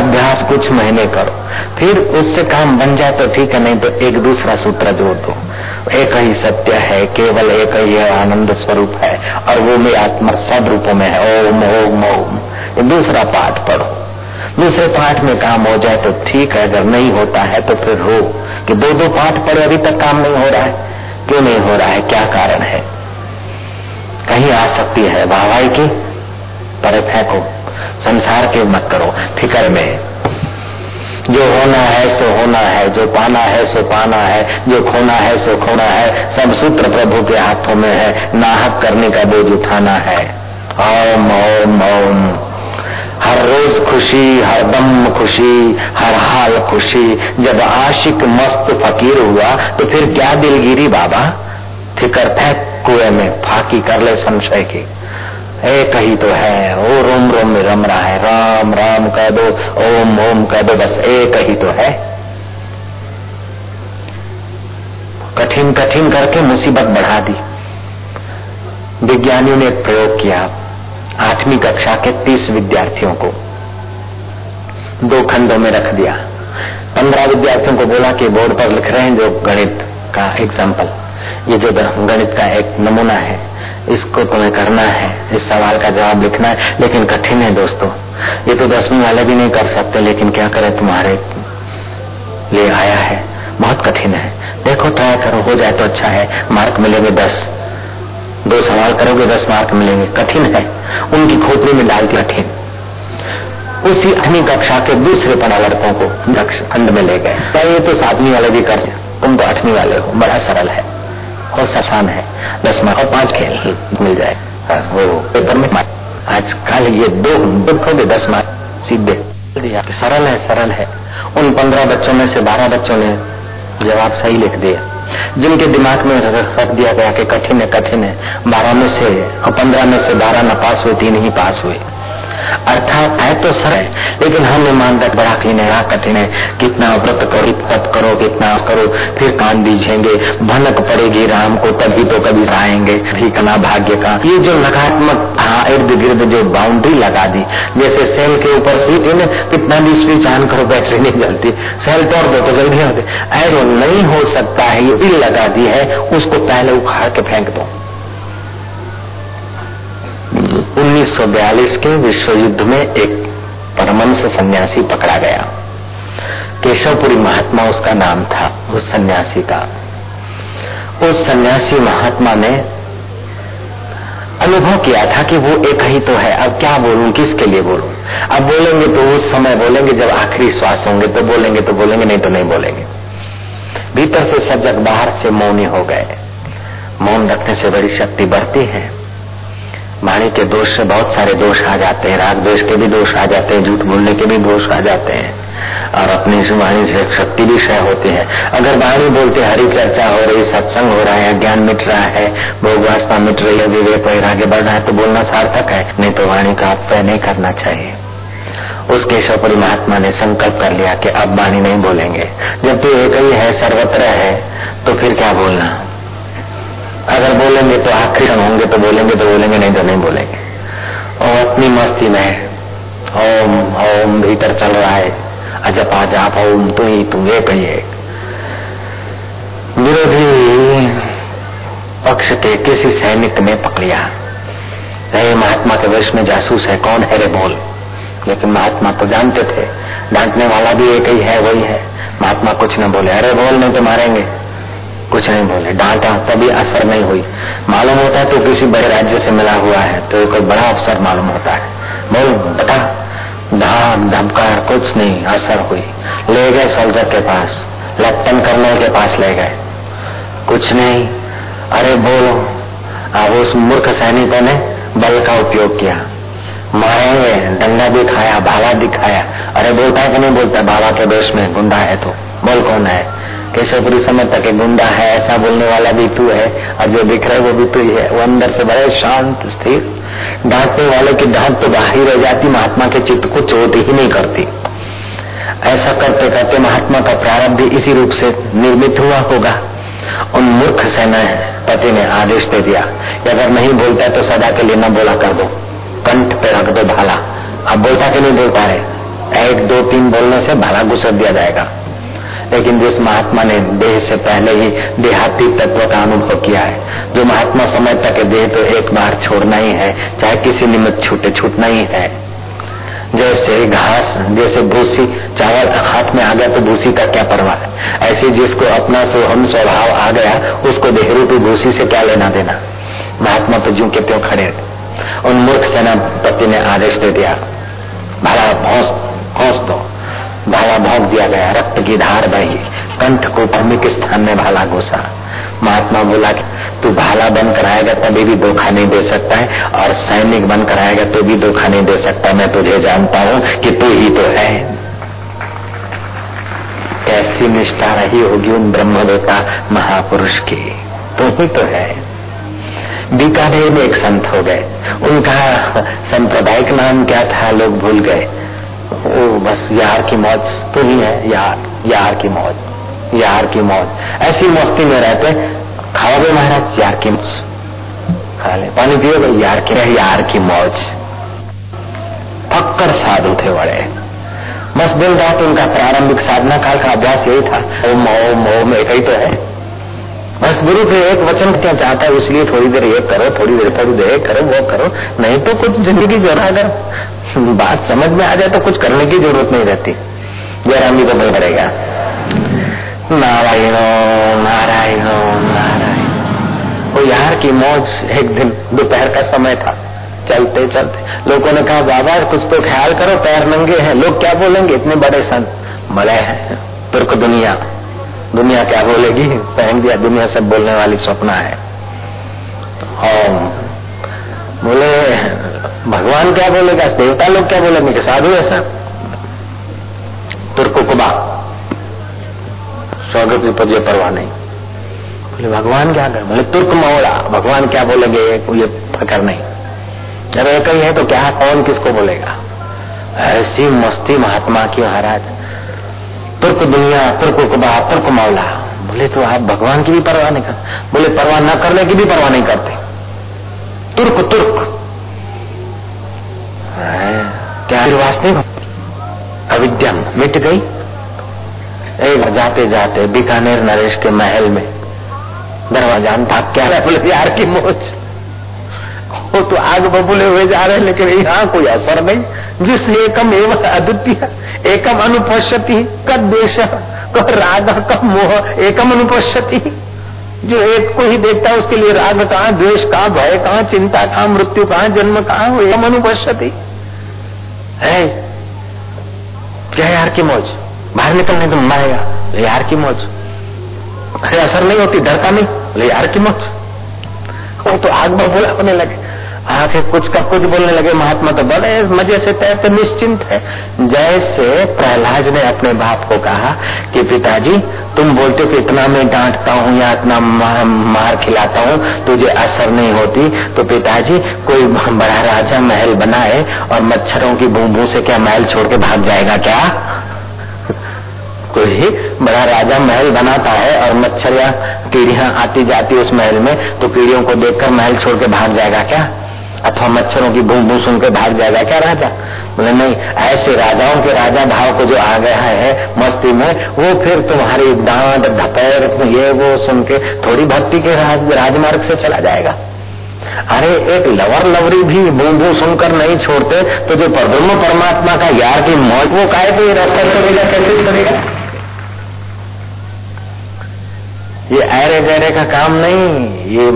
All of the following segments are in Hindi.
अभ्यास कुछ महीने करो। फिर उससे काम बन जाए तो ठीक है, नहीं तो एक दूसरा सूत्र जोड़ दो। एक ही सत्य है, केवल एक ही है, आनंद स्वरूप है, और वो भी आत्मा सब रूपों में है। ओम ओम ओम। दूसरा पाठ पढ़ो। दूसरे पाठ में काम हो जाए तो ठीक है, अगर नहीं होता है तो फिर रो कि दो दो पाठ पढ़े, अभी तक काम नहीं हो रहा है। क्यों नहीं हो रहा है? क्या कारण है? कहीं आ सकती है वाहवाई की? पर फेंको। संसार के मत करो, फिकर में। जो होना है, सो होना है, जो पाना है, सो पाना है, जो खोना है, सो खोना है। सब सूत्र प्रभु के हाथों में है, नाहक करने का बोझ उठाना है। ओम ओम ओम। हर रोज खुशी, हर दम खुशी, हर हाल खुशी। जब आशिक मस्त फकीर हुआ तो फिर क्या दिलगिरी बाबा? फिकर फेंक कुएँ में, फाकी कर ले संशय की। एक ही तो है। ओ, रोम रोम में रम रहा है। राम राम कह दो, ओम ओम कह दो, बस एक ही तो है। कठिन कठिन करके मुसीबत बढ़ा दी। विज्ञानियों ने एक प्रयोग किया आठवीं कक्षा के तीस विद्यार्थियों को। दो खंडों में रख दिया। पंद्रह विद्यार्थियों को बोला कि बोर्ड पर लिख रहे हैं जो गणित का एग्ज़ाम्पल ये जो गणित का एक नमूना है, इसको तुम्हें करना है, इस सवाल का जवाब लिखना है। लेकिन कठिन है दोस्तों, ये तो दसवीं वाले भी नहीं कर सकते, लेकिन क्या करें, तुम्हारे लिए आया है। बहुत कठिन है। देखो ट्राई करो, हो जाए तो अच्छा है। मार्क मिलेंगे दस। दो सवाल करोगे, दस मार्क मिलेंगे। कठिन है। उनकी खोपड़ी में डालती कठिन उसी आठवीं कक्षा के दूसरे पढ़ा लड़कों को खंड में ले गए। ये तो सातवीं वाले भी कर तुम तो आठवीं वाले हो। बड़ा सरल है। और आसान है। दस मार्क और पाँच खेल मिल जाए। हाँ, वो पेपर में आज कल ये दो दुखोगे दस मार्क सीधे। सरल है सरल है। उन पंद्रह बच्चों में से बारह बच्चों ने जवाब सही लिख दिया। जिनके दिमाग में रख दिया गया कि कठिन है कठिन है। बारह में से और पंद्रह में से बारह न पास हुए तीन ही पास हुए। अर्थात है तो सरल लेकिन हम ईमानदार बड़ा कठिन है कठिन है। कितना व्रत करो तप करो, कितना करो, फिर कान दीजेंगे भनक पड़ेगी राम को, तभी तो कभी आएँगे। कना भाग्य का। ये जो नकारात्मक इर्द गिर्द जो बाउंड्री लगा दी, जैसे सेल के ऊपर सीट है ना कितना भी स्विच ऑन करो बैटरी नहीं जलती। सेल तोड़ दो तो जल्दी होते ऐसा नहीं हो सकता है, ये दिल लगा दी है, उसको पहले उखाड़ के फेंक दो। 1942 के विश्व युद्ध में एक परमंश सन्यासी पकड़ा गया। केशवपुरी महात्मा उसका नाम था, उस सन्यासी का। उस सन्यासी महात्मा ने अनुभव किया था कि वो एक ही तो है, अब क्या बोलूँ, किसके लिए बोलूँ? अब बोलेंगे तो उस समय बोलेंगे, जब आखिरी श्वास होंगे तो बोलेंगे तो बोलेंगे, नहीं तो नहीं बोलेंगे। भीतर से सजग बाहर से मौनी हो गए। मौन रखने से बड़ी शक्ति बढ़ती है। वाणी के दोष से बहुत सारे दोष आ जाते हैं। राग द्वेष के भी दोष आ जाते हैं। झूठ बोलने के भी दोष आ जाते हैं। और अपनी वाणी से शक्ति भी क्षय होती है। अगर वाणी बोलते हरी चर्चा हो रही, सत्संग हो रहा है, ज्ञान मिट रहा है, भोग वास्ता मिट रही है, विवेक आगे बढ़ रहा है तो बोलना सार्थक है। नहीं तो वाणी का अपव्य नहीं करना चाहिए। उस केशवपुरी महात्मा ने संकल्प कर लिया कि अब वाणी नहीं बोलेंगे। जब तू एक ही है, सर्वत्र है तो फिर क्या बोलना? अगर बोलेंगे तो आखिरी होंगे तो बोलेंगे तो बोलेंगे, नहीं तो नहीं बोलेंगे। और अपनी मस्ती में ओम ओम भीतर चल रहा है। अजप जाप ओम, तू ही, तू एक ही। एक विरोधी पक्ष के किसी सैनिक ने पकड़िया। अरे महात्मा के वश में जासूस है, कौन है रे बोल लेकिन महात्मा तो जानते थे। डांटने वाला भी एक ही है, वही है। महात्मा कुछ न बोले, अरे बोल नहीं तो मारेंगे। कुछ नहीं बोले, डांटा, तभी असर नहीं हुई। मालूम होता है तो किसी बड़े राज्य से मिला हुआ है तो कोई बड़ा अफसर मालूम होता है। बोल, बता। धाक, धमकार, कुछ नहीं, असर हुई। ले गए सोल्जर के पास लेफ्टन कर्नल के पास ले गए। कुछ नहीं। अरे बोलो, अब उस मूर्ख सैनिकों ने बल का उपयोग किया। मारेंगे डंडा दिखाया भाला दिखाया। अरे बोलता है कि नहीं बोलता? भाला के देश में गुंडा है तो। बोल कौन है? केशवपुरी समझता कि गुंडा है, ऐसा बोलने वाला भी तू है। और जो दिख रहा है वो भी तू ही है। वो अंदर से बड़े शांत, स्थिर। डांटने वाले की डांट तो बाहर रह जाती, महात्मा के चित्त को चोट ही नहीं करती। ऐसा करते करते महात्मा का प्रारंभ भी इसी रूप से निर्मित हुआ होगा। उन मूर्ख सेना पति ने आदेश दे दिया। कि अगर नहीं बोलता तो सदा के लिए न बोला कर दो। कंठ पे रख दो भाला। अब बोलता कि नहीं बोलता है? एक, दो, तीन बोलने से भला घुसर दिया जाएगा। लेकिन जिस महात्मा ने देह से पहले ही देहाती तत्व का अनुभव किया है, जो महात्मा समय तक देह तो एक बार छोड़ना ही है, चाहे किसी निमित्त छूटे, छूटना ही है। जैसे घास, जैसे भूसी, चावल हाथ में आ गया तो भूसी का क्या परवाह है? ऐसे जिसको अपना सोहम स्वभाव आ गया, उसको देहरूपी भूसी से क्या लेना देना? महात्मा तो जू के त्यों खड़े उन मूर्ख सेनापति ने आदेश दे दिया। भला भौस भौस दो। भाला भोंक दिया गया, रक्त की धार बही। कंठ को प्रमुख स्थान में भाला घुसा। महात्मा बोला कि तू भाला बन कराएगा तभी भी धोखा नहीं दे सकता है, और सैनिक बन कराएगा तो भी धोखा नहीं दे सकता मैं तुझे जानता हूँ कि तू ही तो है। कैसी निष्ठा रही होगी उन ब्रह्मवेता महापुरुष की? तू ही तो है। बीकानेर में एक संत हो गए। उनका सांप्रदायिक नाम क्या था लोग भूल गए। वो बस यार की मौज तो ही है यार यार की मौज यार की मौज ऐसी मस्ती में रहते खाओगे महाराज, यार की मौज खा ले, पानी पियोगे यार की रहे यार की मौज पक्कर साधु थे बड़े। बस दिन रात उनका प्रारंभिक साधना काल का अभ्यास यही था। ओम ओम ओम, एक ही तो है। बस गुरु के एक वचन क्या चाहता है, इसलिए थोड़ी देर ये करो, थोड़ी देर थोड़ी देर करो, वो करो। नहीं तो कुछ ज़िंदगी जो अगर बात समझ में आ जाए तो कुछ करने की ज़रूरत नहीं रहती। जयराम जी को बल पड़ेगा नारायण नारायण नारायण। वो यार की मौज एक दिन, दोपहर का समय था। चलते चलते। लोगों ने कहा, बाबा, कुछ तो ख्याल करो, पैर नंगे हैं। लोग क्या बोलेंगे? इतने बड़े संत। बड़े हैं, तुर्क दुनिया। दुनिया क्या बोलेगी? पहन दिया, दुनिया सब बोलने वाली सपना है। और बोले, भगवान क्या बोलेगा? देवता लोग क्या बोलेंगे कि साधु ऐसा तुर्को कुबा स्वागत विपद परवाह नहीं। बोले, भगवान क्या कर? बोले, तुर्क मोड़ा। भगवान क्या बोलेंगे? ये फकर नहीं। जब एक ही है तो क्या, कौन किसको बोलेगा? ऐसी मस्ती महात्मा की महाराज। तुर्क दुनिया, तुर्क कुबा तुर्क मौला। बोले तो आप भगवान की भी परवाह नहीं करते बोले परवाह न करने की भी परवाह नहीं करते। तुर्क तुर्क। क्या वास्तविक अविद्या मिट गई। एक जाते जाते, बीकानेर नरेश के महल में। दरवाज़ा भाग क्या बोले, यार की मोच वो तो आग बबूले हुए जा रहे हैं, लेकिन यहाँ कोई असर नहीं। जिस एकम एवं अद्वितीय, एकम अनुपश्यति, कद देश राग कब मोह, एकम अनुपश्यति। जो एक को ही देखता है, उसके लिए राग कहाँ, द्वेष कहाँ, भय कहाँ, चिंता कहाँ, मृत्यु कहाँ, जन्म कहाँ एकम अनुपश्यति। है? क्या यार की मौज। बाहर निकलने तो मरेगा। यार की मौज। अरे असर नहीं होती, डरता नहीं। यार की मौज। वो तो आग बबूला होने लगे। आके कुछ का कुछ बोलने लगे, महात्मा तो बड़े मज़े से तैरते निश्चिंत है। जैसे प्रहलाद ने अपने बाप को कहा कि पिताजी, तुम बोलते हो कि इतना मैं डांटता हूँ या इतना मार खिलाता हूँ, तुझे असर नहीं होती। तो पिताजी, कोई बड़ा राजा महल बनाए और मच्छरों की बूंबू से क्या महल छोड़ के भाग जाएगा क्या? कोई बड़ा राजा महल बनाता है और मच्छर या कीड़ियाँ आती जाती उस महल में तो कीड़ियों को देखकर महल छोड़ के भाग जाएगा क्या? अथवा मच्छरों की बूम बूम सुन के भाग जाएगा क्या राजा? बोले नहीं ऐसे राजाओं के राजा भाव को जो आ गया है मस्ती में वो फिर तुम्हारी डांट धपेर ये वो सुन के थोड़ी भक्ति के राज, राजमार्ग से चला जाएगा। अरे एक लवर लवरी भी बूम बूम सुनकर नहीं छोड़ते तो जो परब्रह्म परमात्मा का यार की मौत वो काय को रास्ता करेगा कैसे करेगा? ये ऐरे गहरे का काम नहीं, ये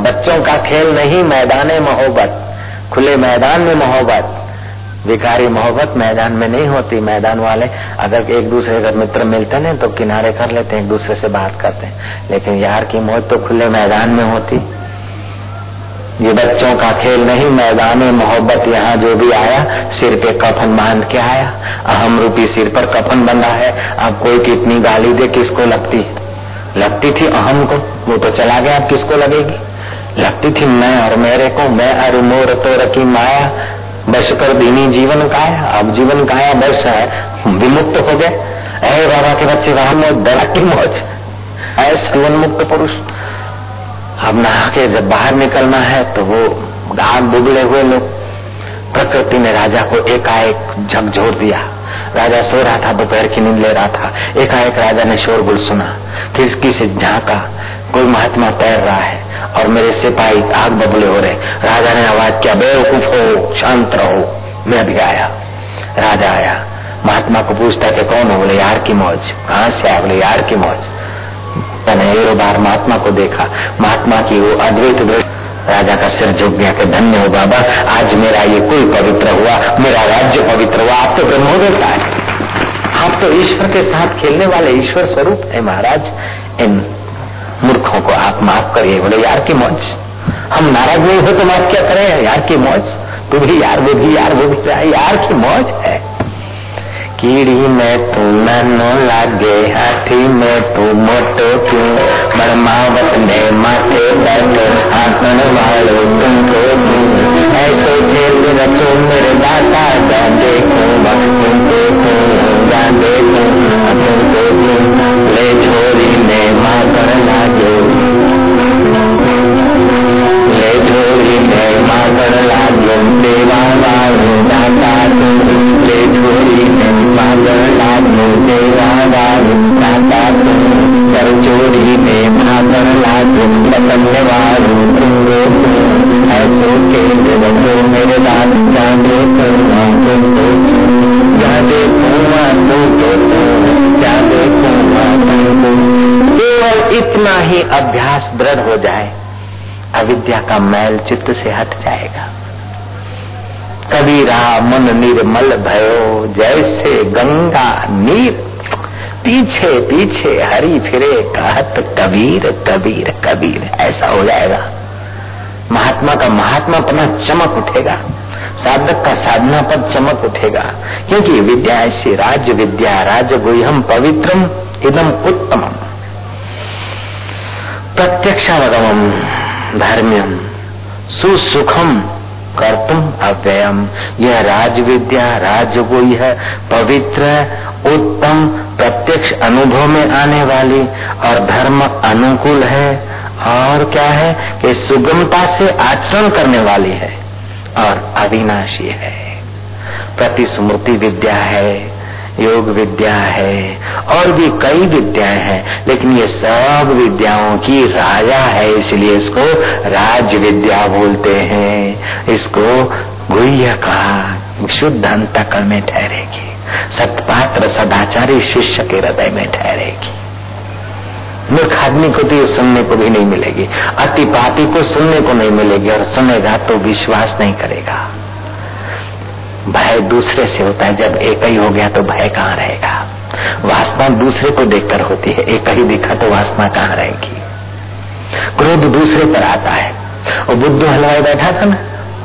बच्चों का खेल नहीं, मैदान मोहब्बत, खुले मैदान में मोहब्बत। विकारी मोहब्बत मैदान में नहीं होती, मैदान वाले अगर एक दूसरे का मित्र मिलते हैं तो किनारे कर लेते हैं, एक दूसरे से बात करते हैं। लेकिन यार की मौत तो खुले मैदान में होती। ये बच्चों का खेल नहीं, मैदान मोहब्बत, यहाँ जो भी आया, सिर पे कफन बाँध के आया। अहम रूपी सिर पर कफन बंधा है। अब कोई कितनी गाली दे, किसको लगती है? लगती थी अहम को वो तो चला गया, अब किसको लगेगी? लगती थी मैं और मेरे को, मैं अरु मोर तो रखी माया, बस कर दीनी जीवन काया, अब जीवन काया बस है, विमुक्त हो गए अरे बाबा के बच्चे वहाँ मौज बड़ा की मौज ऐसा मुक्त पुरुष। अब नहा के जब बाहर निकलना है तो वो आग बुगले हुए लोग प्रकृति ने राजा को एकाएक झकझोर दिया। राजा सो रहा था, दोपहर की नींद ले रहा था। एकाएक राजा ने शोरगुल सुना। खिड़की से झांका। कोई महात्मा तैर रहा है और मेरे सिपाही आग बबले हो रहे। राजा ने आवाज़ किया, बेवकूफ़ हो, शांत रहो। मैं अभी आया। राजा आया। महात्मा को पूछता कि कौन हो बोले, यार की मौज? कहाँ से आया? बोले, यार की मौज। मैंने बार महात्मा को देखा। महात्मा की वो अद्वैत राजा का सिर झुक गया कि धन्य हो बाबा, आज मेरा ये कोई पवित्र हुआ, मेरा राज्य पवित्र हुआ, आप तो ब्रह्मो देता है। आप तो ईश्वर के साथ खेलने वाले ईश्वर स्वरूप है महाराज। इन मूर्खों को आप माफ़ करिए, बोले, यार की मौज। हम नाराज़ नहीं हो तो माफ़ क्या करें? यार की मौज। तू भी यार, वो भी यार, वो भी यार की मौज है। कीड़ी में तू ननो लागे, हाथी में तू मोटो क्यों बड़मावत ने माथे बैठो हाथन वालो तुमको ऐसे खेल रचो मेरे दाता जा देखो तुमको जा देखो ले छोरी ने माकर लागे ले छोरी ने देवा वालो दाता ले छोरी ने देवा दाता कर ने लागे बदलने वालो दाता जा देखो तुमको जा इतना ही अभ्यास दृढ़ हो जाए अविद्या का मैल चित्त से हट जाएगा। कबीरा मन निर्मल भयो, जैसे गंगा नीर। पीछे पीछे हरी फिरे, कहत कबीर कबीर कबीर। ऐसा हो जाएगा। महात्मा का महात्मा अपना चमक उठेगा। साधक का साधना पर चमक उठेगा। क्योंकि विद्या ऐसी राज विद्या, राज गुहम पवित्रम, इदम उत्तमम। प्रत्यक्षावगमम, धर्म्यम, सुसुखम कर्तुम अव्ययम यह राज विद्या राजगुह्य, पवित्र, उत्तम, प्रत्यक्ष अनुभव में आने वाली और धर्म अनुकूल है, और क्या है कि सुगमता से आचरण करने वाली है, और अविनाशी है। प्रतिस्मृति विद्या है। योग विद्या है, और भी कई विद्याएँ हैं, लेकिन ये सब विद्याओं की राजा है, इसलिए इसको राज विद्या बोलते हैं। इसको गुह्य कहा शुद्ध अंतकल में ठहरेगी। सतपात्र सदाचारी शिष्य के हृदय में ठहरेगी। मूर्ख आदमी को तो ये सुनने को भी नहीं मिलेगी, अति पापी को सुनने को नहीं मिलेगी, और सुनेगा तो विश्वास नहीं करेगा। भय दूसरे से होता है। जब एक ही हो गया तो भय कहाँ रहेगा? वासना दूसरे को देखकर होती है। एक ही देखा तो वासना कहाँ रहेगी? क्रोध दूसरे पर आता है। और बुद्ध हलवाई बैठा था ना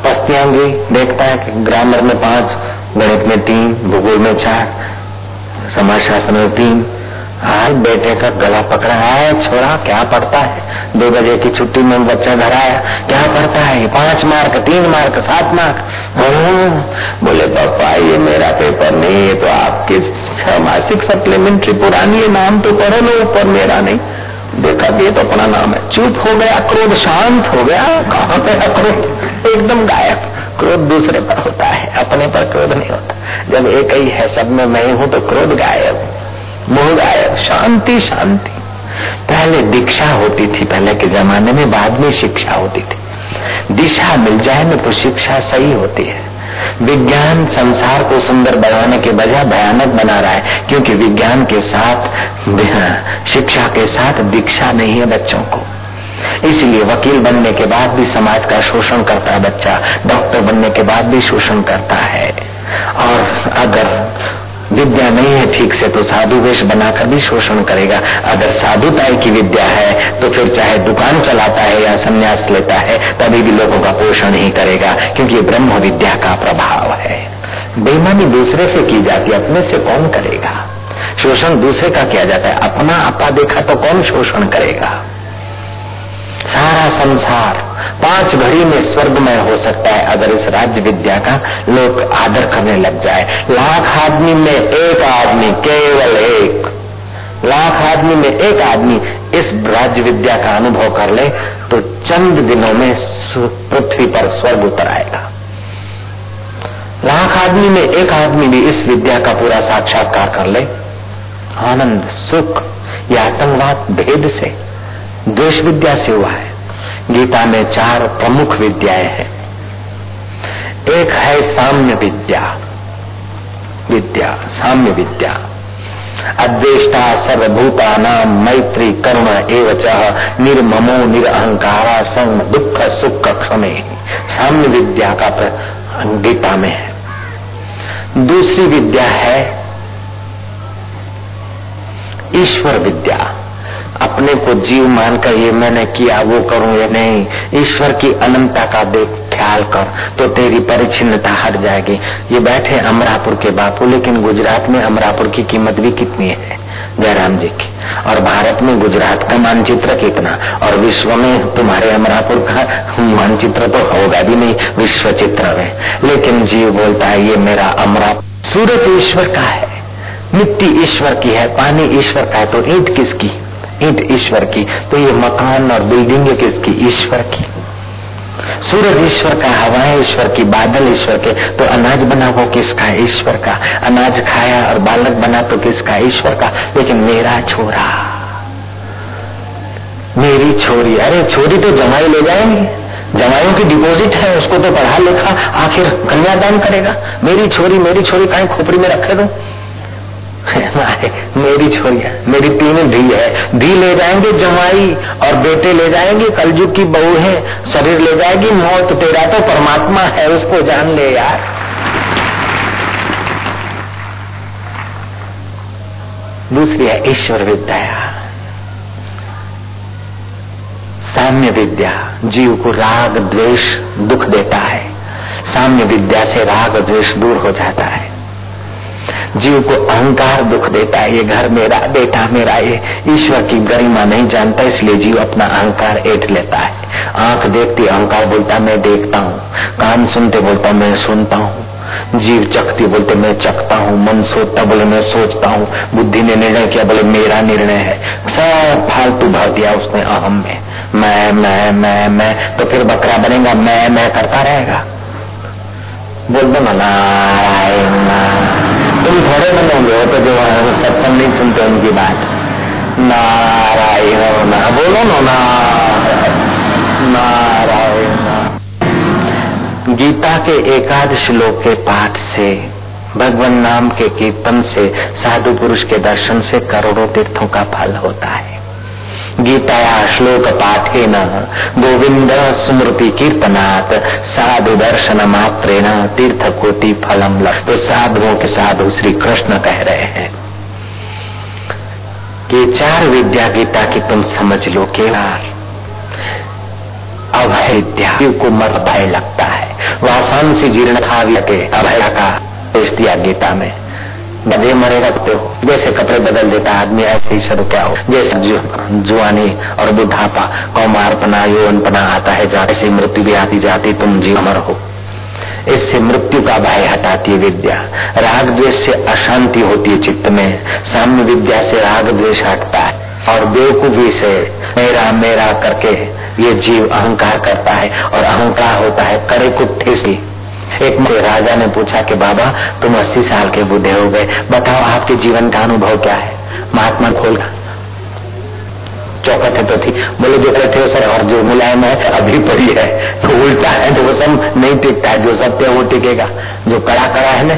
पस्तियांगी देखता है कि ग्रामर में पाँच, गणित में तीन, भूगोल में चार समाज समाजशास्त्र में तीन आज बेटे का गला पकड़ा है, छोरा, क्या पढ़ता है? दो बजे की छुट्टी में बच्चा घर आया, क्या पढ़ता है? पाँच मार्क, तीन मार्क, सात मार्क। बोले, पापा, ये मेरा पेपर नहीं है तो आपकी मासिक सप्लीमेंट्री पुरानी है नाम तो पढ़ो लो ऊपर मेरा नहीं। देखा, ये तो अपना नाम है। चुप हो गया, क्रोध, शांत हो गया। कहाँ पे क्रोध? एकदम गायब। क्रोध दूसरे पर होता है, अपने पर क्रोध नहीं होता। जब एक ही है, सब में मैं हूँ तो क्रोध गायब। गायब शांति शांति। पहले दीक्षा होती थी, पहले के जमाने में बाद में शिक्षा होती थी। दिशा मिल जाए ना तो शिक्षा सही होती है। विज्ञान संसार को सुंदर बनाने के बजाय भयानक बना रहा है, क्योंकि विज्ञान के साथ शिक्षा के साथ दीक्षा नहीं है बच्चों को। इसलिए वकील बनने के बाद भी समाज का शोषण करता है बच्चा, डॉक्टर बनने के बाद भी शोषण करता है। और अगर विद्या नहीं है ठीक से तो साधु वेश बनाकर भी शोषण करेगा। अगर साधुताई की विद्या है तो फिर चाहे दुकान चलाता है या संन्यास लेता है, तभी भी लोगों का पोषण ही करेगा, क्योंकि ब्रह्म विद्या का प्रभाव है। बेमानी दूसरे से की जाती है, अपने से कौन करेगा? शोषण दूसरे का किया जाता है, अपना आपा देखा तो कौन शोषण करेगा? सारा संसार पाँच घड़ी में स्वर्गमय हो सकता है, अगर इस राज्य विद्या का लोग आदर करने लग जाए। लाख आदमी में एक आदमी, केवल एक। लाख आदमी में एक आदमी इस राज्य विद्या का अनुभव कर ले तो चंद दिनों में पृथ्वी पर स्वर्ग उतर आएगा। लाख आदमी में एक आदमी भी इस विद्या का पूरा साक्षात्कार कर ले। आनंद, सुख या आतंकवाद भेद से द्वेष विद्या से हुआ है। गीता में चार प्रमुख विद्याएँ हैं। एक है साम्य विद्या। विद्या, साम्य विद्या। अद्वेष्टा सर्वभूता नाम मैत्री करुण एवं निर्ममो निरअहकारा संग दुख सुख क्षमे। साम्य विद्या का गीता में है। दूसरी विद्या है ईश्वर विद्या। अपने को जीव मानकर ये मैंने किया, वो करूँ या नहीं? ईश्वर की अनंतता का देख ख्याल कर तो तेरी परिचिनता हट जाएगी। ये बैठे अमरापुर के बापू, लेकिन गुजरात में अमरापुर की कीमत भी कितनी है? जयराम जी की। और भारत में गुजरात का मानचित्र कितना? और विश्व में तुम्हारे अमरापुर का मानचित्र तो होगा भी नहीं, विश्व चित्र में। लेकिन जीव बोलता है, ये मेरा अमरा सूरत ईश्वर का है, मिट्टी ईश्वर की है, पानी ईश्वर का है तो ईट किसकी? ईट ईश्वर की तो ये मकान और बिल्डिंग किसकी ईश्वर की। सूरज ईश्वर का, हवाएँ ईश्वर की, बादल ईश्वर के तो अनाज बना वो किसका? ईश्वर का। अनाज खाया और बालक बना तो किसका? ईश्वर का। लेकिन मेरा छोरा, मेरी छोरी, अरे छोरी तो जमाई ले जाएँगे। जमाइयों की डिपॉजिट है, उसको तो पढ़ा लिखा, आखिर कन्यादान करेगा। मेरी छोरी मेरी छोरी, कहीं खोपड़ी में रखे दो। मेरी छोरिया मेरी तीन धी है। धी ले जाएँगे जमाई और बेटे ले जाएँगे, कलयुग की बहू है, शरीर ले जाएगी, मौत तेरा तो परमात्मा है, उसको जान ले यार। दूसरी है ईश्वर विद्या। साम्य विद्या, जीव को राग, द्वेष, दुख देता है। साम्य विद्या से राग, द्वेष दूर हो जाता है। जीव को अहंकार दुख देता है, ये घर मेरा, बेटा मेरा, ये ईश्वर की गरिमा नहीं जानता, इसलिए जीव अपना अहंकार ऐठ लेता है। आँख देखती, अहंकार बोलता, मैं देखता हूँ। कान सुनते बोलता, मैं सुनता हूँ। जीव चखती बोलते, मैं चखता हूँ। मन सोचता बोले, मैं सोचता हूँ। बुद्धि ने निर्णय किया, बोले, मेरा निर्णय है। सब फालतू भर दिया उसने अहम में। मैं मैं मैं मैं तो फिर बकरा बनेगा, मैं मैं करता रहेगा। बोल दो नारायण। तुम थोड़े बनोगे हो तो जो सत्संग नहीं सुनते उनकी बात। नारायण ना, बोलो नो ना। नारायण गीता के एकाद श्लोक के पाठ से, भगवान नाम के कीर्तन से, साधु पुरुष के दर्शन से करोड़ों तीर्थों का फल होता है। गीताया श्लोक पाठे न गोविंद स्मृति कीर्तनात् साधु दर्शन मात्रे न तीर्थ कोटि फलम लग तो साधुओं के साधु श्री कृष्ण कह रहे हैं। कि चार विद्या गीता की तुम समझ लो केवल अभय को मत भय लगता है। वासान से जीर्ण था अभय का दिया गीता में। बदे मरेगा तो जैसे कपड़े बदल देता आदमी, ऐसे ही शुरू क्या हो? जैसे जुआनी और बुढ़ापा, कौमारपना यौनपना आता है जैसे मृत्यु भी आती जाती, तुम जी अमर हो। इससे मृत्यु का भय हटाती है विद्या। राग द्वेष से अशांति होती है चित्त में। साम्य विद्या से राग द्वेष हटता है। और बेवकूफ़ी से मेरा मेरा करके ये जीव अहंकार करता है और अहंकार होता है, करे कुत्थे से। एक राजा ने पूछा कि बाबा, तुम अस्सी साल के बुढ़े हो गए। बताओ आपके जीवन का अनुभव क्या है? महात्मा खोल चौकट है तो थी। बोले जो कहते हो सर, और जो मुलायम है अभी पड़ी है। तो उल्टा है तो वो सब नहीं टिकता जो सत्य वो टिकेगा। जो कड़ा कड़ा है ना,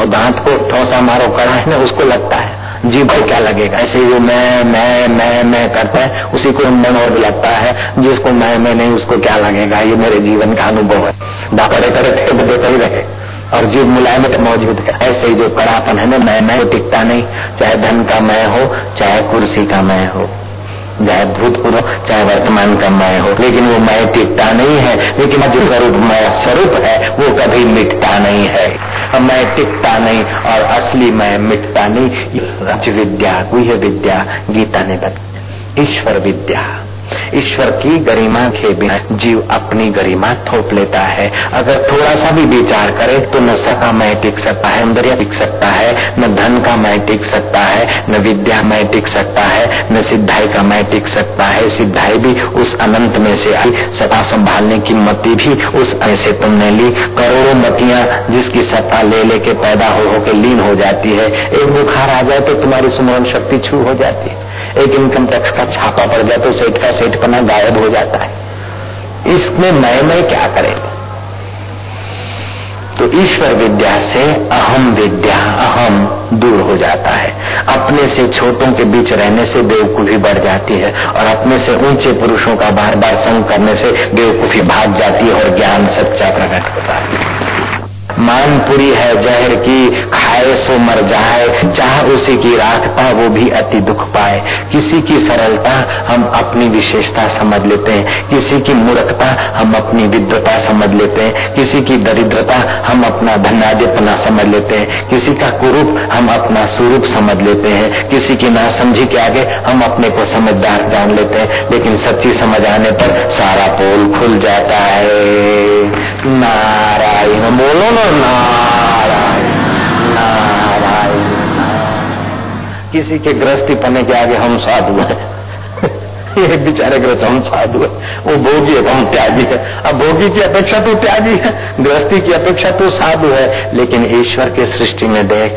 और दांत को ठोसा मारो, कड़ा है ना, उसको लगता है। जीव भाई, क्या लगेगा? ऐसे जो मैं मैं मैं मैं करता है, उसी को मन और लगता है, जिसको मैं मैं नहीं, उसको क्या लगेगा? ये मेरे जीवन का अनुभव है। करे करे थे बदलते ही रहे। और जीव मुलायमत मौजूद है। ऐसे ही जो कड़ापन है ना, मैं मैं टिकता नहीं। चाहे धन का मैं हो, चाहे कुर्सी का मैं हो। चाहे भूतपूर्व चाहे वर्तमान का मैं हो, लेकिन वो मैं टिकता नहीं है, लेकिन जो स्वरूप मैं स्वरूप है, वो कभी मिटता नहीं है। मैं टिकता नहीं और असली मैं मिटता नहीं। विद्या गुह विद्या, गीता ने बताया। ईश्वर विद्या। ईश्वर की गरिमा के बिना जीव अपनी गरिमा थोप लेता है। अगर थोड़ा सा भी विचार करे तो न सका मैं टिक सकता है अंदर टिक सकता है, न धन का मैं टिक सकता है, न विद्या में टिक सकता है, न सिद्धाई का मैं टिक सकता है। सिद्धाई भी उस अनंत में से आई सत्ता संभालने की मति भी उस ऐसे तुमने ली। करोड़ों मतियाँ जिसकी सत्ता ले लेके पैदा हो होकर लीन हो जाती है। एक बुखार आ जाए तो तुम्हारी सुमरण शक्ति छू हो जाती है। एक इनकम टैक्स का छापा पड़ जाए तो सेठ का सेठ पना गायब हो जाता है। इसमें मैं मैं क्या करे? तो ईश्वर विद्या से अहम विद्या, अहम दूर हो जाता है। अपने से छोटों के बीच रहने से बेवकूफ़ी बढ़ जाती है और अपने से ऊँचे पुरुषों का बार बार संग करने से बेवकूफ़ी भाग जाती है और ज्ञान सच्चा प्रकट होता है। मानपुरी है जहर की खाए सो मर जाए, चाह उसी की राखता वो भी अति दुख पाए। किसी की सरलता हम अपनी विशेषता समझ लेते हैं, किसी की मूर्खता हम अपनी विद्वता समझ लेते हैं, किसी की दरिद्रता हम अपना धनाद्यपना समझ लेते हैं, किसी का कुरूप हम अपना स्वरूप समझ लेते हैं, किसी की नासमझी के आगे हम अपने को समझदार जान लेते हैं, लेकिन सच्ची समझ आने पर सारा पोल खुल जाता है। नारायण बोलो ना। नारायण नारायण। किसी के गृहस्थी पने के आगे हम साधु हैं। ये बेचारे ग्रस्त हम साधु है। वो भोगी है, हम त्यागी है। अब भोगी की अपेक्षा तो त्यागी है, गृहस्थी की अपेक्षा तो साधु है। लेकिन ईश्वर के सृष्टि में देख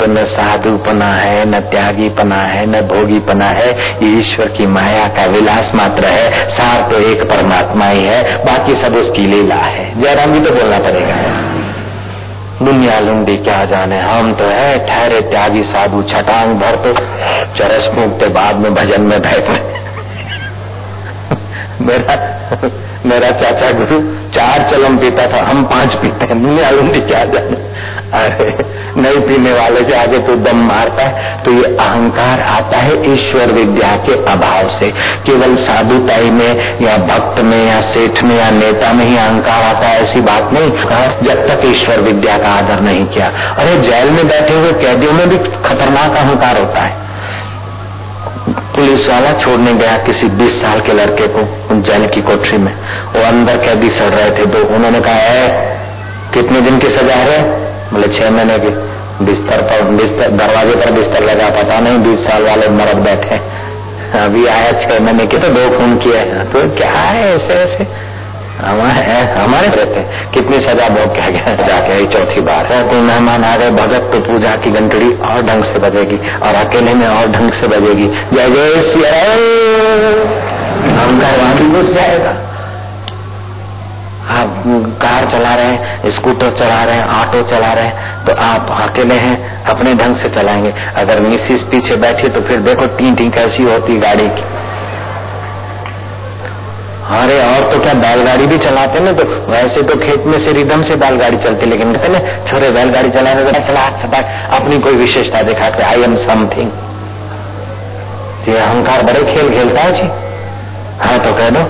तो न साधु पना है, न त्यागी पना है, न भोगी पना है। ये ईश्वर की माया का विलास मात्र है। सार तो एक परमात्मा ही है। बाकी सब उसकी लीला है। जयराम जी तो बोलना पड़ेगा। दुनिया लुंडी क्या जाने, हम तो है ठहरे त्यागी साधु छटांग भर तो चरस फूकते बाद में भजन में बैठे। मेरा मेरा चाचा गुरु चार चलम पीता था, हम पाँच पीते हैं दुनिया लुंडी क्या जाने। अरे, नहीं पीने वाले के आगे तो दम मारता है तो ये अहंकार आता है ईश्वर विद्या के अभाव से। केवल साधुताई में, या भक्त में, या सेठ में, या नेता में ही अहंकार आता है, ऐसी बात नहीं। जब तक ईश्वर विद्या का आदर नहीं किया। अरे, जेल में बैठे हुए कैदियों में भी खतरनाक अहंकार होता है। पुलिस वाला छोड़ने गया किसी 20 साल के लड़के को, उन जेल की कोठरी में। वो अंदर कैदी सड़ रहे थे तो उन्होंने कहा है कितने दिन की सजा है? बोले, छह महीने की। बिस्तर पर, बिस्तर, दरवाजे पर बिस्तर लगा, पता नहीं, बीस साल वाले मरद बैठे अभी आया छह महीने के तो दो फ़ोन किए तो क्या है ऐसे ऐसे? हमारे हमारे रहते कितनी सजा भोग क्या गया जाके आई चौथी बार। कोई मेहमान आ गए भगत तो पूजा की घंटड़ी और ढंग से बजेगी और अकेले में और ढंग से बजेगी। जय जय सिया हम वहाँ भी घुस जाएगा। आप कार चला रहे हैं स्कूटर चला रहे हैं ऑटो चला रहे हैं तो आप अकेले हैं अपने ढंग से चलाएँगे। अगर मिसिस पीछे बैठी तो फिर देखो टी टी कैसी होती गाड़ी की। अरे, और तो क्या बैलगाड़ी भी चलाते ना? तो वैसे तो खेत में से रिदम से बैलगाड़ी चलती, लेकिन कहते ना, छोरे बैलगाड़ी चलाने तो चला चला अपनी कोई विशेषता दिखाते आई एम समथिंग ये अहंकार बड़े खेल खेलता है जी। हाँ तो कह दो।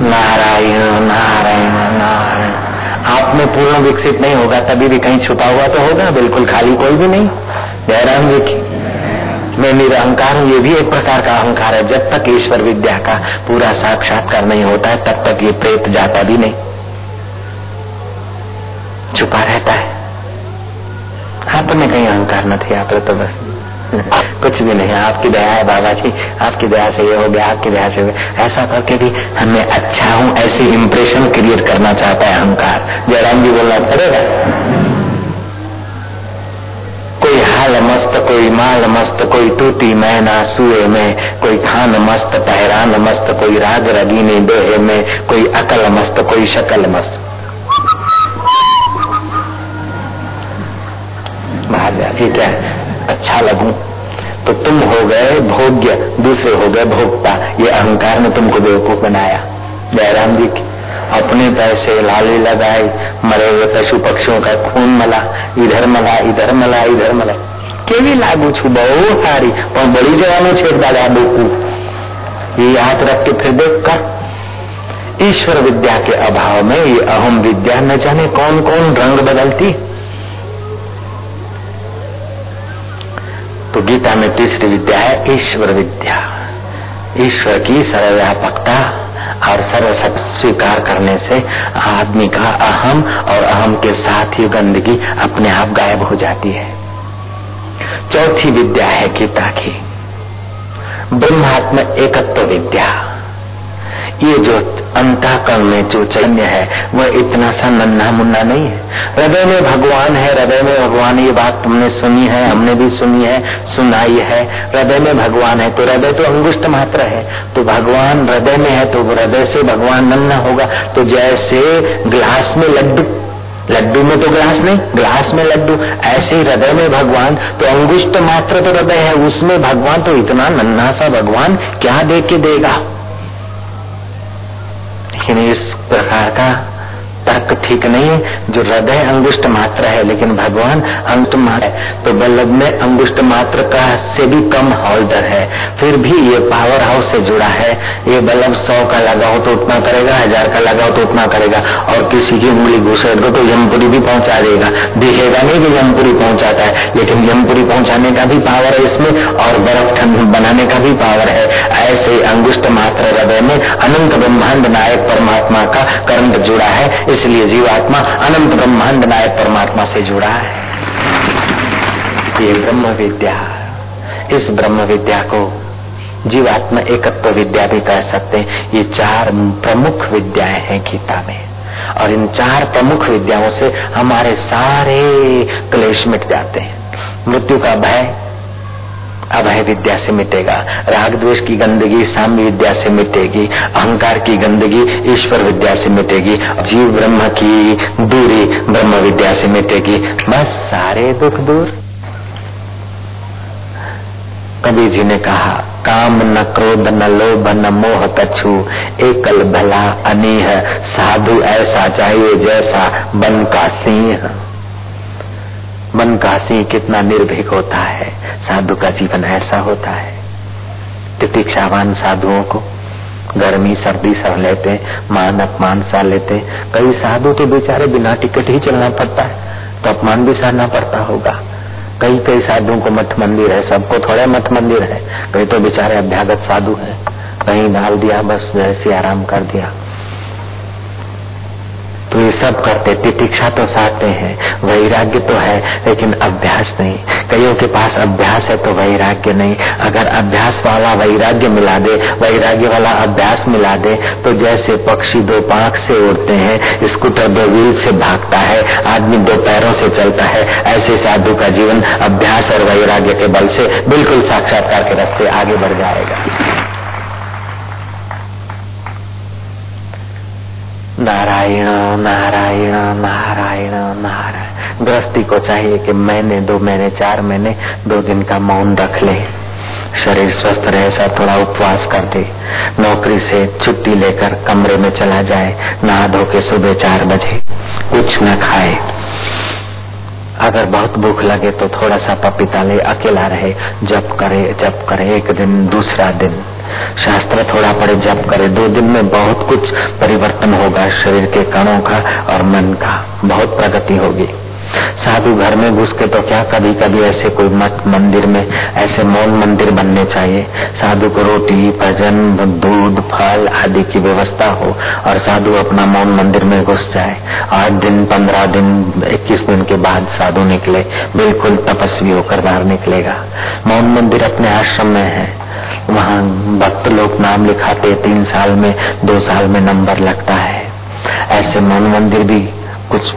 नारायण नारायण नारायण। आप में पूर्ण विकसित नहीं होगा, तभी भी कहीं छुपा हुआ तो होगा, बिल्कुल खाली कोई भी नहीं। जयराम जी मैं निरहंकार हूँ, ये भी एक प्रकार का अहंकार है। जब तक ईश्वर विद्या का पूरा साक्षात्कार नहीं होता है, तब तक ये प्रेत जाता भी नहीं। छुपा रहता है। आप में कहीं अहंकार न थे, आप तो बस। कुछ भी नहीं, आपकी दया है बाबा जी, आपकी दया से ये हो गया, आपकी दया से ऐसा करके भी हमें अच्छा हूँ, ऐसी इम्प्रेशन क्रिएट करना चाहता है अहंकार। जयराम जी बोलना पड़ेगा कोई मस्त, कोई माल मस्त, कोई टूटी मैना सुए में, कोई खान मस्त, पहरान मस्त, कोई राग रगीनी देह में, कोई अकल मस्त, कोई शकल मस्त। ठीक है? अच्छा लगू। तो तुम हो गए भोग्य, दूसरे हो गए भोक्ता। ये अहंकार ने तुमको बेवकूफ़ बनाया। जयराम जी की अपने पैसे लाली लगाई मरे हुए पशु पक्षियों का खून मला, इधर मला इधर मला इधर मला। કેવી લાગુ છું બહુ સારી પણ બળી જવાનું છે દાદા બુકુ ये याद रख के फिर देख कर ईश्वर विद्या के अभाव में ये अहम विद्या न जाने कौन कौन रंग बदलती तो गीता में तीसरी विद्या है ईश्वर विद्या ईश्वर की सर्वव्यापकता और सर्व स्वीकार करने से आदमी का अहम और अहम के साथ ही गंदगी अपने आप गायब हो जाती है चौथी विद्या है गीता की। ब्रह्मात्म एकत्व विद्या। ये जो अंताकरण में जो चैन्य है, वह इतना सा नन्हा मुन्ना नहीं है। हृदय में भगवान है, हृदय में भगवान, ये बात तुमने सुनी है, हमने भी सुनी है, सुनाई है। हृदय में भगवान है तो हृदय तो अंगुष्ट मात्र है। तो भगवान हृदय में है तो हृदय से भगवान नन्ना होगा। तो जैसे ग्लास में लड्डू लड्डू में तो ग्लास नहीं, ग्लास में लड्डू। ऐसे हृदय में भगवान तो अंगुष्ट मात्र तो हृदय है, उसमें भगवान तो इतना नन्ना सा भगवान क्या दे के देगा? लेकिन इस प्रकार का तर्क ठीक नहीं है, जो हृदय अंगुष्ट मात्र है, लेकिन भगवान अंत मात्र है। तो बल्लभ में अंगुष्ट मात्र का से भी कम होल्डर है। फिर भी ये पावर हाउस से जुड़ा है। ये बल्लभ सौ का लगाओ तो उतना करेगा, हज़ार का लगाओ तो उतना करेगा, और किसी की उंगली घुसेड़ दो तो यमपुरी भी पहुँचा देगा। दिखेगा नहीं कि यमपुरी पहुंचाता है, लेकिन यमपुरी पहुँचाने का भी पावर है इसमें, और बर्फ़ ठंड बनाने का भी पावर है। ऐसे अंगुष्ट मात्र हृदय में अनंत ब्रह्मांड नायक परमात्मा का करंट जुड़ा है। इसलिए जीवात्मा अनंत ब्रह्मांड नायक परमात्मा से जुड़ा है। ये ब्रह्म विद्या, इस ब्रह्म विद्या को जीवात्मा एकत्व विद्या भी कह सकते हैं। ये चार प्रमुख विद्याएँ हैं गीता में। और इन चार प्रमुख विद्याओं से हमारे सारे क्लेश मिट जाते हैं। मृत्यु का भय अभय विद्या से मिटेगा। राग द्वेष की गंदगी, साम्य विद्या से मिटेगी। अहंकार की गंदगी ईश्वर विद्या से मिटेगी। जीव ब्रह्म की दूरी ब्रह्म विद्या से मिटेगी। बस सारे दुख दूर। कबीर जी ने कहा, काम न क्रोध, न लोभ, न मोह कछु। एकल भला अनीह साधु ऐसा चाहिए जैसा बन का सिंह। मन का सिंह कितना निर्भीक होता है। साधु का जीवन ऐसा होता है। तितिक्षावान साधुओं को गर्मी, सर्दी सह लेते, मान अपमान सह लेते। कई साधु तो बेचारे बिना टिकट ही चलना पड़ता है तो अपमान भी सहना पड़ता होगा। कई कई साधुओं को मठ मंदिर है, सबको थोड़े मठ मंदिर है। कई तो बेचारे अभ्यागत साधु है। कहीं डाल दिया, बस जैसे आराम कर दिया। तो ये सब करते, तितिक्षा तो सहते हैं। वैराग्य तो है, लेकिन अभ्यास नहीं। कईयों के पास अभ्यास है तो वैराग्य नहीं। अगर अभ्यास वाला वैराग्य मिला दे, वैराग्य वाला अभ्यास मिला दे तो जैसे पक्षी दो पांख से उड़ते हैं, स्कूटर दो व्हील से भागता है, आदमी दो पैरों से चलता है, ऐसे साधु का जीवन अभ्यास और वैराग्य के बल से बिल्कुल साक्षात्कार के रास्ते आगे बढ़ जाएगा। नारायण नारायण नारायण नारायण गृहस्थी को चाहिए कि महीने दो महीने चार महीने दो दिन का मौन रख ले। शरीर स्वस्थ रहे, ऐसा थोड़ा उपवास कर दे। नौकरी से छुट्टी लेकर कमरे में चला जाए, नहा धो के सुबह चार बजे। कुछ न खाए। अगर बहुत भूख लगे तो थोड़ा सा पपीता ले, अकेला रहे जप करे जप करे, एक दिन, दूसरा दिन। शास्त्र थोड़ा पड़े जप करे। दो दिन में बहुत कुछ परिवर्तन होगा, शरीर के कणों का और मन का। बहुत प्रगति होगी। साधु घर में घुस के तो क्या कभी कभी ऐसे कोई मठ मंदिर में, ऐसे मौन मंदिर बनने चाहिए? साधु को रोटी, भजन, दूध, फल आदि की व्यवस्था हो और साधु अपना मौन मंदिर में घुस जाए। आठ दिन, पंद्रह दिन, इक्कीस दिन के बाद साधु निकले, बिल्कुल तपस्वी होकर बाहर निकलेगा। मौन मंदिर अपने आश्रम में है। वहाँ भक्त लोग नाम लिखाते तीन साल में, दो साल में नंबर लगता है। ऐसे मौन मंदिर भी कुछ